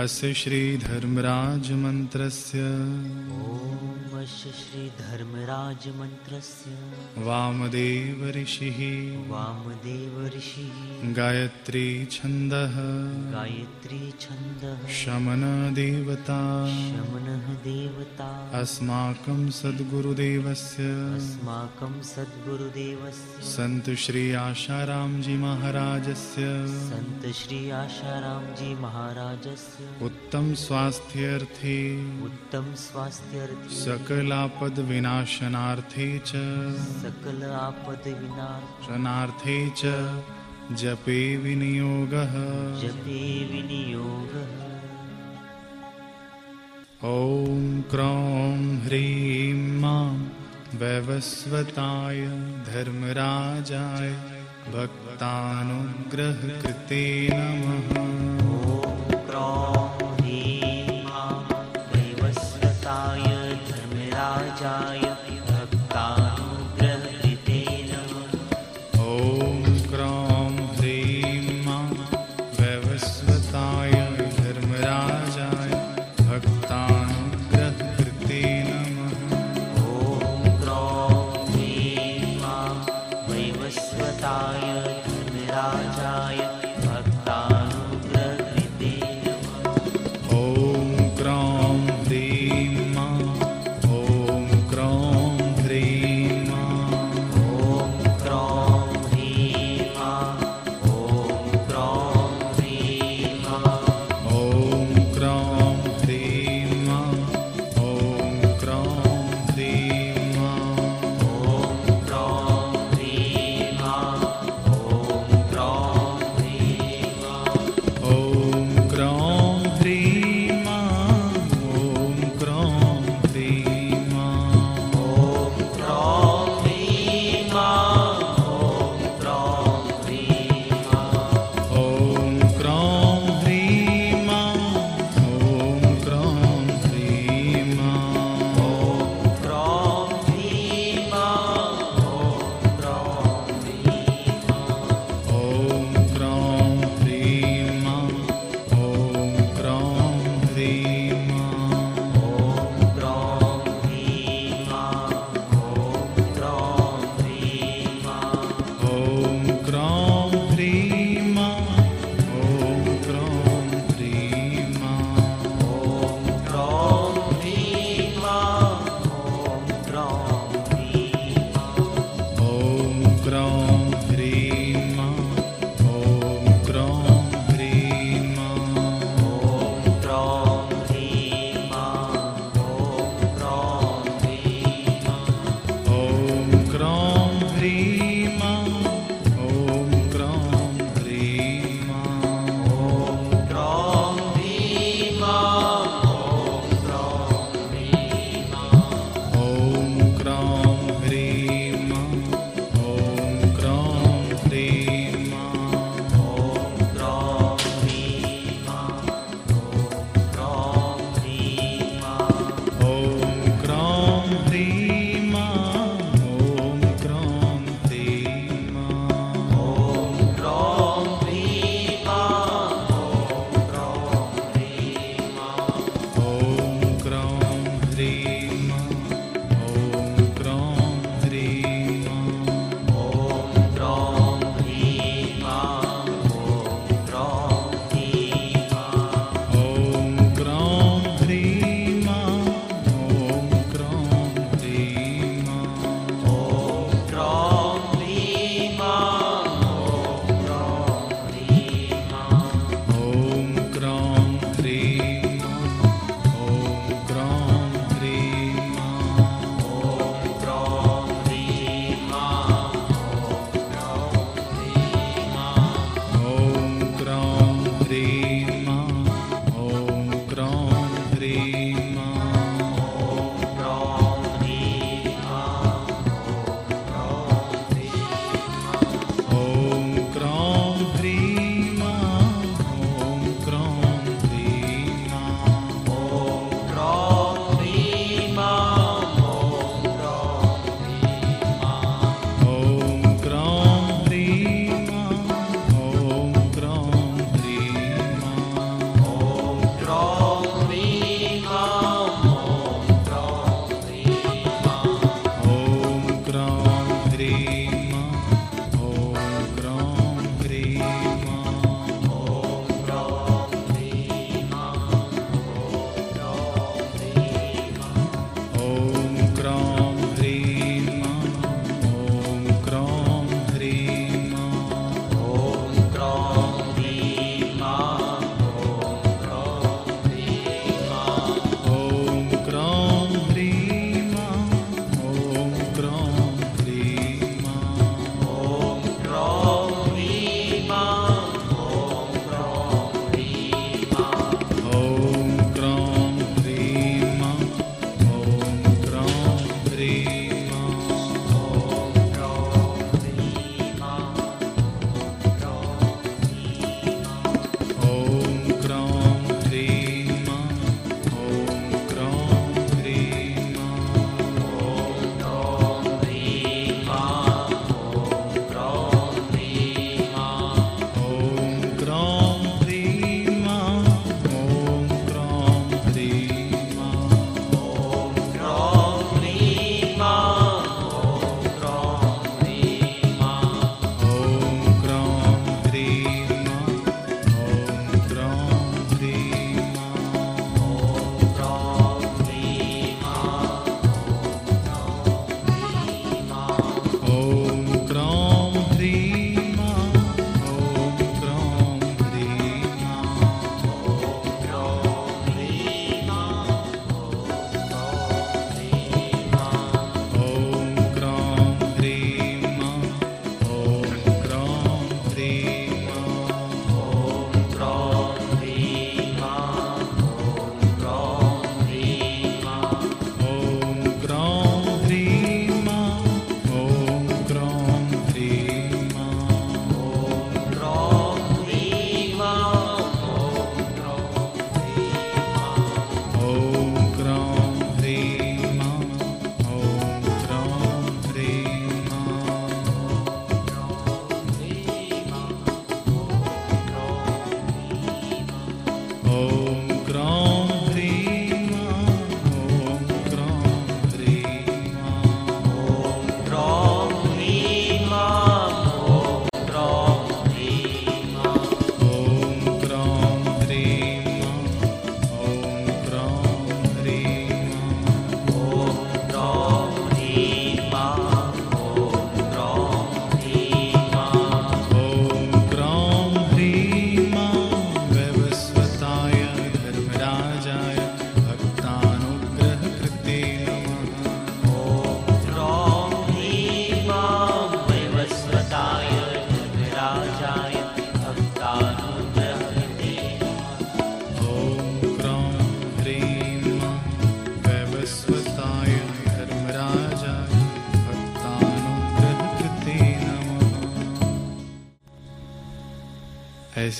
अस्य श्रीधर्मराजमन्त्रस्य ॐ श्रीधर्मराजमन्त्रस्य। वामदेवऋषिः वामदेवऋषिः गायत्री छन्दः। गायत्री छन्दः। शमनदेवता शमनः देवता। अस्माकं सद्गुरुदेवस्य। अस्माकं सद्गुरुदेवस्य। सन्त श्री आशारामजी महाराजस्य। सन्त श्री आशारामजी महाराजस्य। उत्तम स्वास्थ्यर्थे। उत्तम स्वास्थ्यर्थी सकलापद्विनाशनार्थे च। सकल आपद शनार्थे च जपे विनियोगः। जपे विनियोगः। ॐ क्रौं ह्रीं मां वैवस्वताय धर्मराजाय भक्तानुग्रहकृते नमः। ॐ क्रौं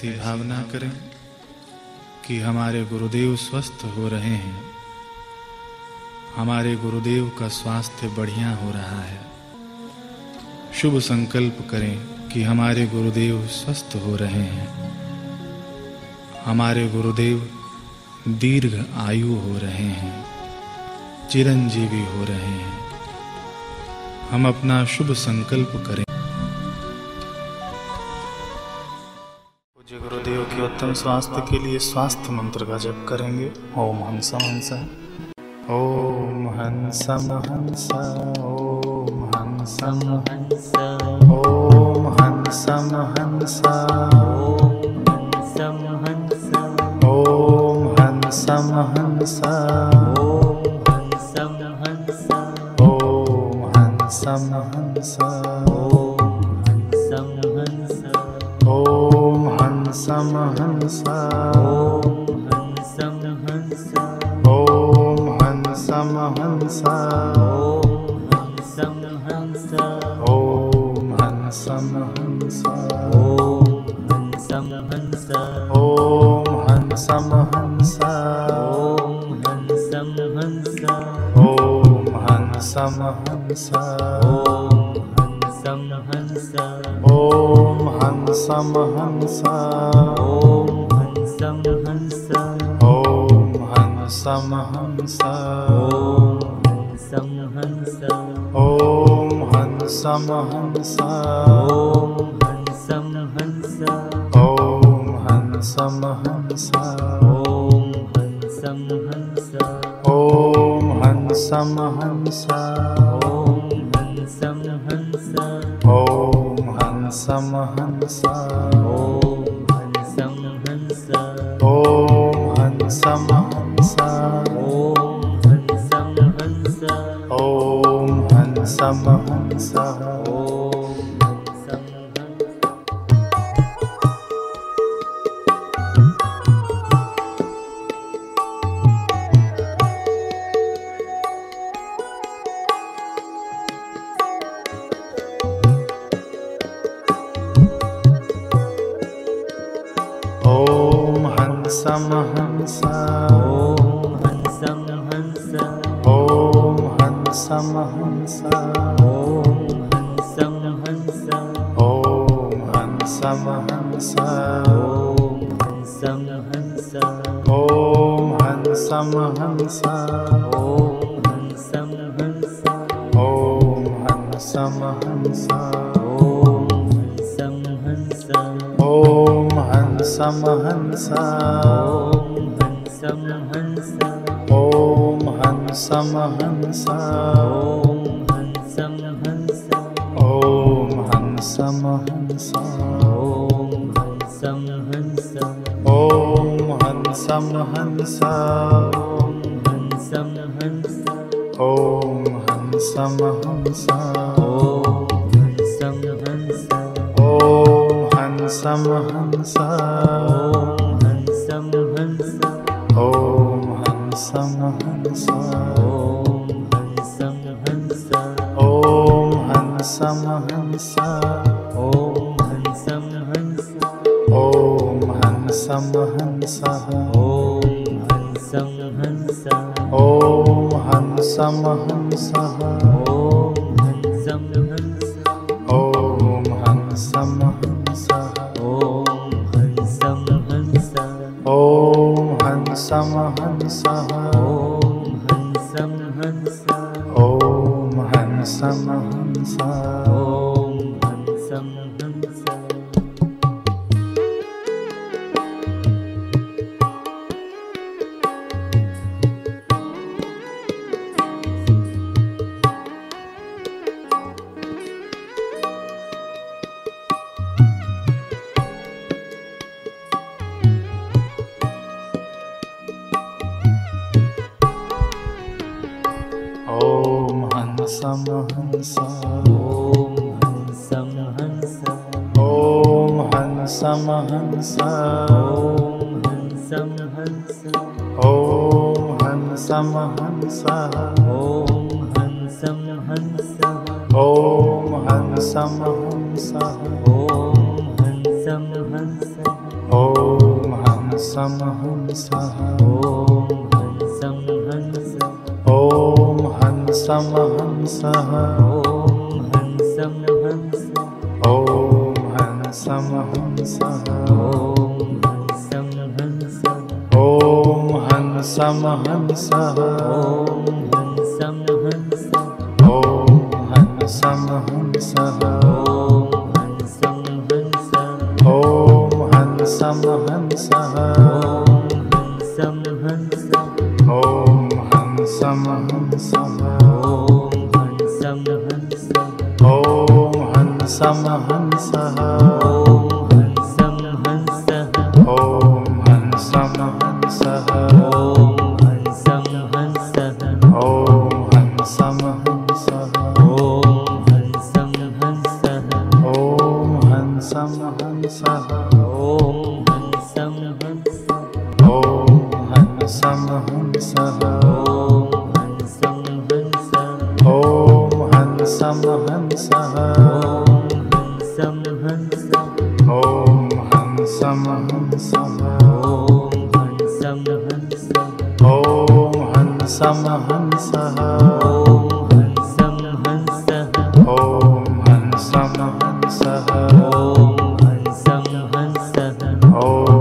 ऐसी भावना करें कि हमारे गुरुदेव स्वस्थ हो रहे हैं। हमारे गुरुदेव का स्वास्थ्य बढ़िया हो रहा है। शुभ संकल्प करें कि हमारे गुरुदेव स्वस्थ हो रहे हैं। हमारे गुरुदेव दीर्घ आयु हो रहे हैं। चिरंजीवी हो रहे हैं। हम अपना शुभ संकल्प करें। के उत्तम स्वास्थ्य के लिए स्वास्थ्य मंत्र का जप करेंगे। ओम हंसम हंस। ओम हंसम हंस। ओम हंसम हंस। ओम हंसम हंस। ॐ हंसं हंस। ओम हंसम हंस। ॐ हंसं हंस ओम हंसम हंस ॐ हंसं हंस ओम हंसम हंस ॐ हंसं हंस ओम हंसम हंस ॐ हंसं हंस ओम हंसम हंस ॐ हंसं हंस ओम हंसम हंस ॐ हंसं हंस ओम हंसम हंस ॐ हंसम हंस ओम हंसम हंस ओम हंसम हंस ओम हंसम हंस ओम हंसम हंस ओम हंसम हंस ओम हंसम हंस ओम हंसम हंस ओम हंसम हंस ओम हंसम हंस ओम हंसम हंस ओम हंसं हंसः ॐ हंसं हंसः ॐ ॐ हंसं हंसः हंसं हंसः ॐ Paramahansa. Om. Oh.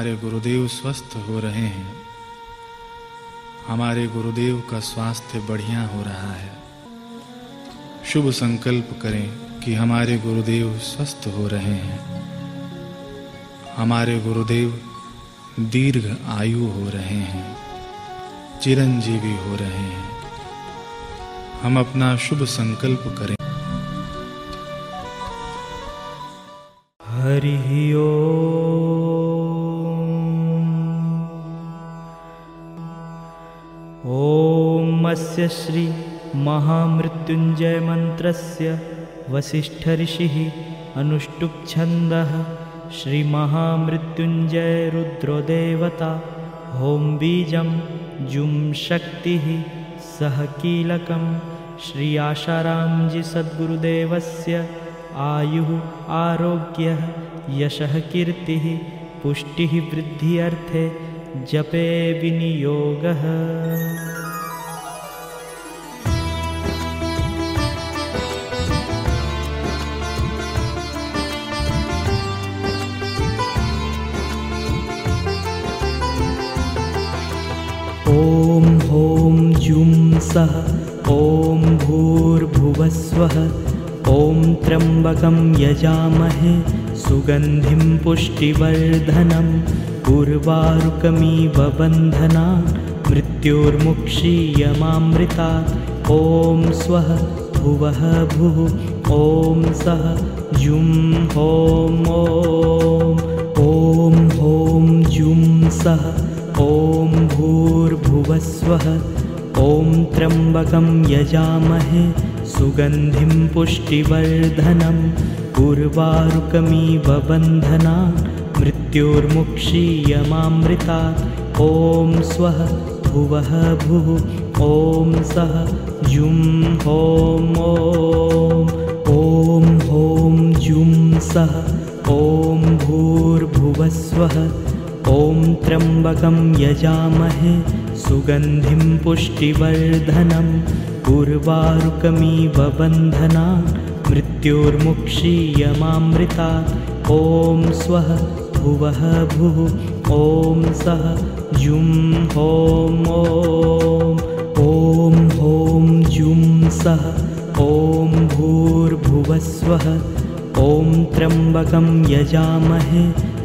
हमारे गुरुदेव स्वस्थ हो रहे हैं। हमारे गुरुदेव का स्वास्थ्य बढ़िया हो रहा है। शुभ संकल्प करें कि हमारे गुरुदेव स्वस्थ हो रहे हैं। हमारे गुरुदेव दीर्घ आयु हो रहे हैं। चिरंजीवी हो रहे हैं। हम अपना शुभ संकल्प करें। श्रीमहामृत्युञ्जयमन्त्रस्य वसिष्ठऋषिः अनुष्टुप्छन्दः श्रीमहामृत्युञ्जयरुद्रोदेवता हों बीजं जुं शक्तिः सह कीलकं। श्री आशारामजी सद्गुरुदेवस्य आयुः आरोग्यः यशः कीर्तिः पुष्टिः वृद्ध्यर्थे जपे विनियोगः सः ॐ भूर्भुवस्वः। ॐ त्र्यम्बकं यजामहे। सुगन्धिं पुष्टिवर्धनं। उर्वारुकमिव बन्धना। मृत्योर्मुक्षीयमामृतात् ॐ स्वः भुवः भुः। ॐ सः जुं हों ॐ ॐ हों जुं सः। ॐ भूर्भुवस्वः ॐ त्र्यम्बकं यजामहे सुगन्धिं पुष्टिवर्धनम् उर्वारुकमिव बन्धना मृत्योर्मुक्षीयमामृतात् ॐ स्वः भुवः भुः ॐ सः जुं हों ॐ ॐ सः ॐ भूर्भुवस्वः ॐ त्र्यम्बकं यजामहे सुगन्धिं पुष्टिवर्धनं उर्वारुकमिव बन्धना मृत्योर्मुक्षीयमामृतात् ॐ स्वः भुवः भुः ॐ सः जुं हों ॐ हों जुं सः ॐ भूर्भुवस्वः ॐ त्र्यम्बकं यजामहे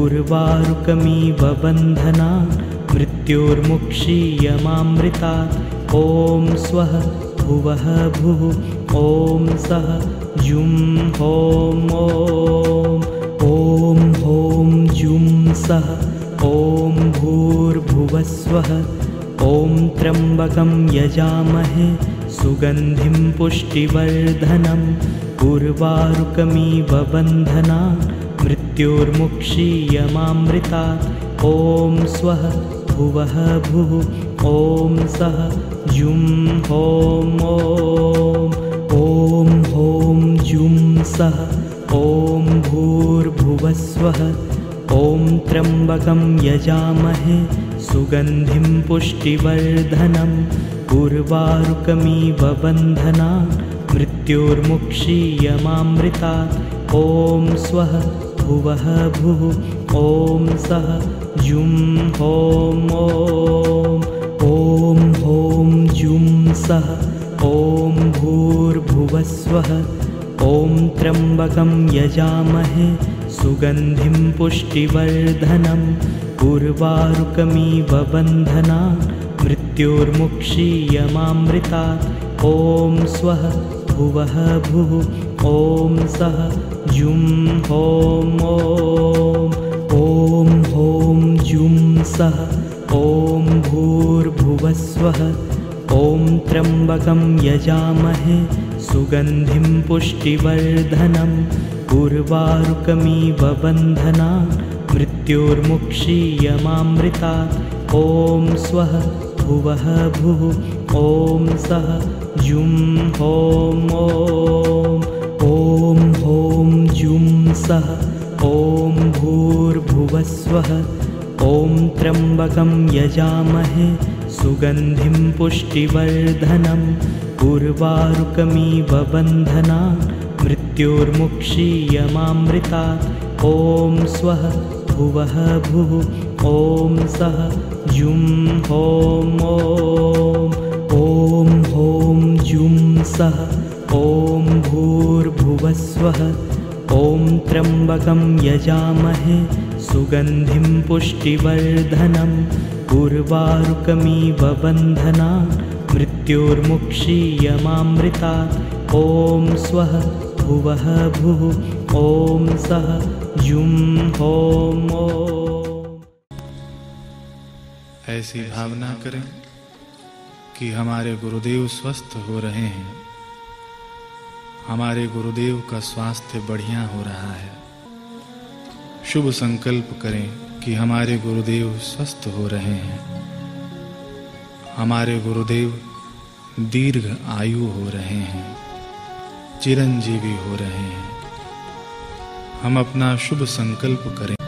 उर्वारुकमिव बन्धना मृत्योर्मुक्षीयमामृतात् ॐ स्वः भुवः भुः ॐ सः जुं हों ॐ हों जुं सः ॐ भूर्भुवस्वः। ॐ त्र्यम्बकं यजामहे सुगन्धिं पुष्टिवर्धनम् उर्वारुकमिव बन्धना मृत्योर्मुक्षीयमामृतात् ॐ स्वः भुवः भुः। ॐ सः जुं हों ॐ हों जुं सः। ॐ भूर्भुवस्वः। ॐ त्र्यम्बकं यजामहे। सुगन्धिं पुष्टिवर्धनम् उर्वारुकमिव बन्धना मृत्योर्मुक्षीयमामृतात् ॐ स्वः भुवः भुः। ॐ सः जुं हों ॐ जुं सः ॐ भूर्भुवस्वः। ॐ त्र्यम्बकं यजामहे सुगन्धिं पुष्टिवर्धनम् उर्वारुकमिव बन्धना मृत्योर्मुक्षीयमामृतात् ॐ स्वः भुवः भुः। ॐ सः जुं हों ॐ हों जुं सः ॐ भूर्भुवस्वः ॐ त्र्यम्बकं यजामहे सुगन्धिं पुष्टिवर्धनम् उर्वारुकमिव बन्धना मृत्योर्मुक्षीयमामृतात् ॐ स्वः भुवः भुः ॐ सः जुं हों सः ॐ भूर्भुवस्वः। ॐ त्र्यम्बकं यजामहे। सुगन्धिं पुष्टिवर्धनम् उर्वारुकमिव बन्धना। मृत्योर्मुक्षीयमामृतात् ॐ स्वः भुवः भुः। ॐ सः जुं हों ॐ हों जुं सः। ॐ भूर्भुवस्वः ॐ त्र्यम्बकं यजामहे, सुगन्धिं पुष्टिवर्धनम् उर्वारुकमिव बन्धना मृत्योर्मुक्षीयमामृतात् ॐ स्वः भुवः भुः, ॐ सः हों ऐसी भावना करें कि हमारे गुरुदेव स्वस्थ हो रहे हैं। हमारे गुरुदेव का स्वास्थ्य बढ़िया हो रहा है। शुभ संकल्प करें कि हमारे गुरुदेव स्वस्थ हो रहे हैं। हमारे गुरुदेव दीर्घ आयु हो रहे हैं। चिरंजीवी हो रहे हैं। हम अपना शुभ संकल्प करें।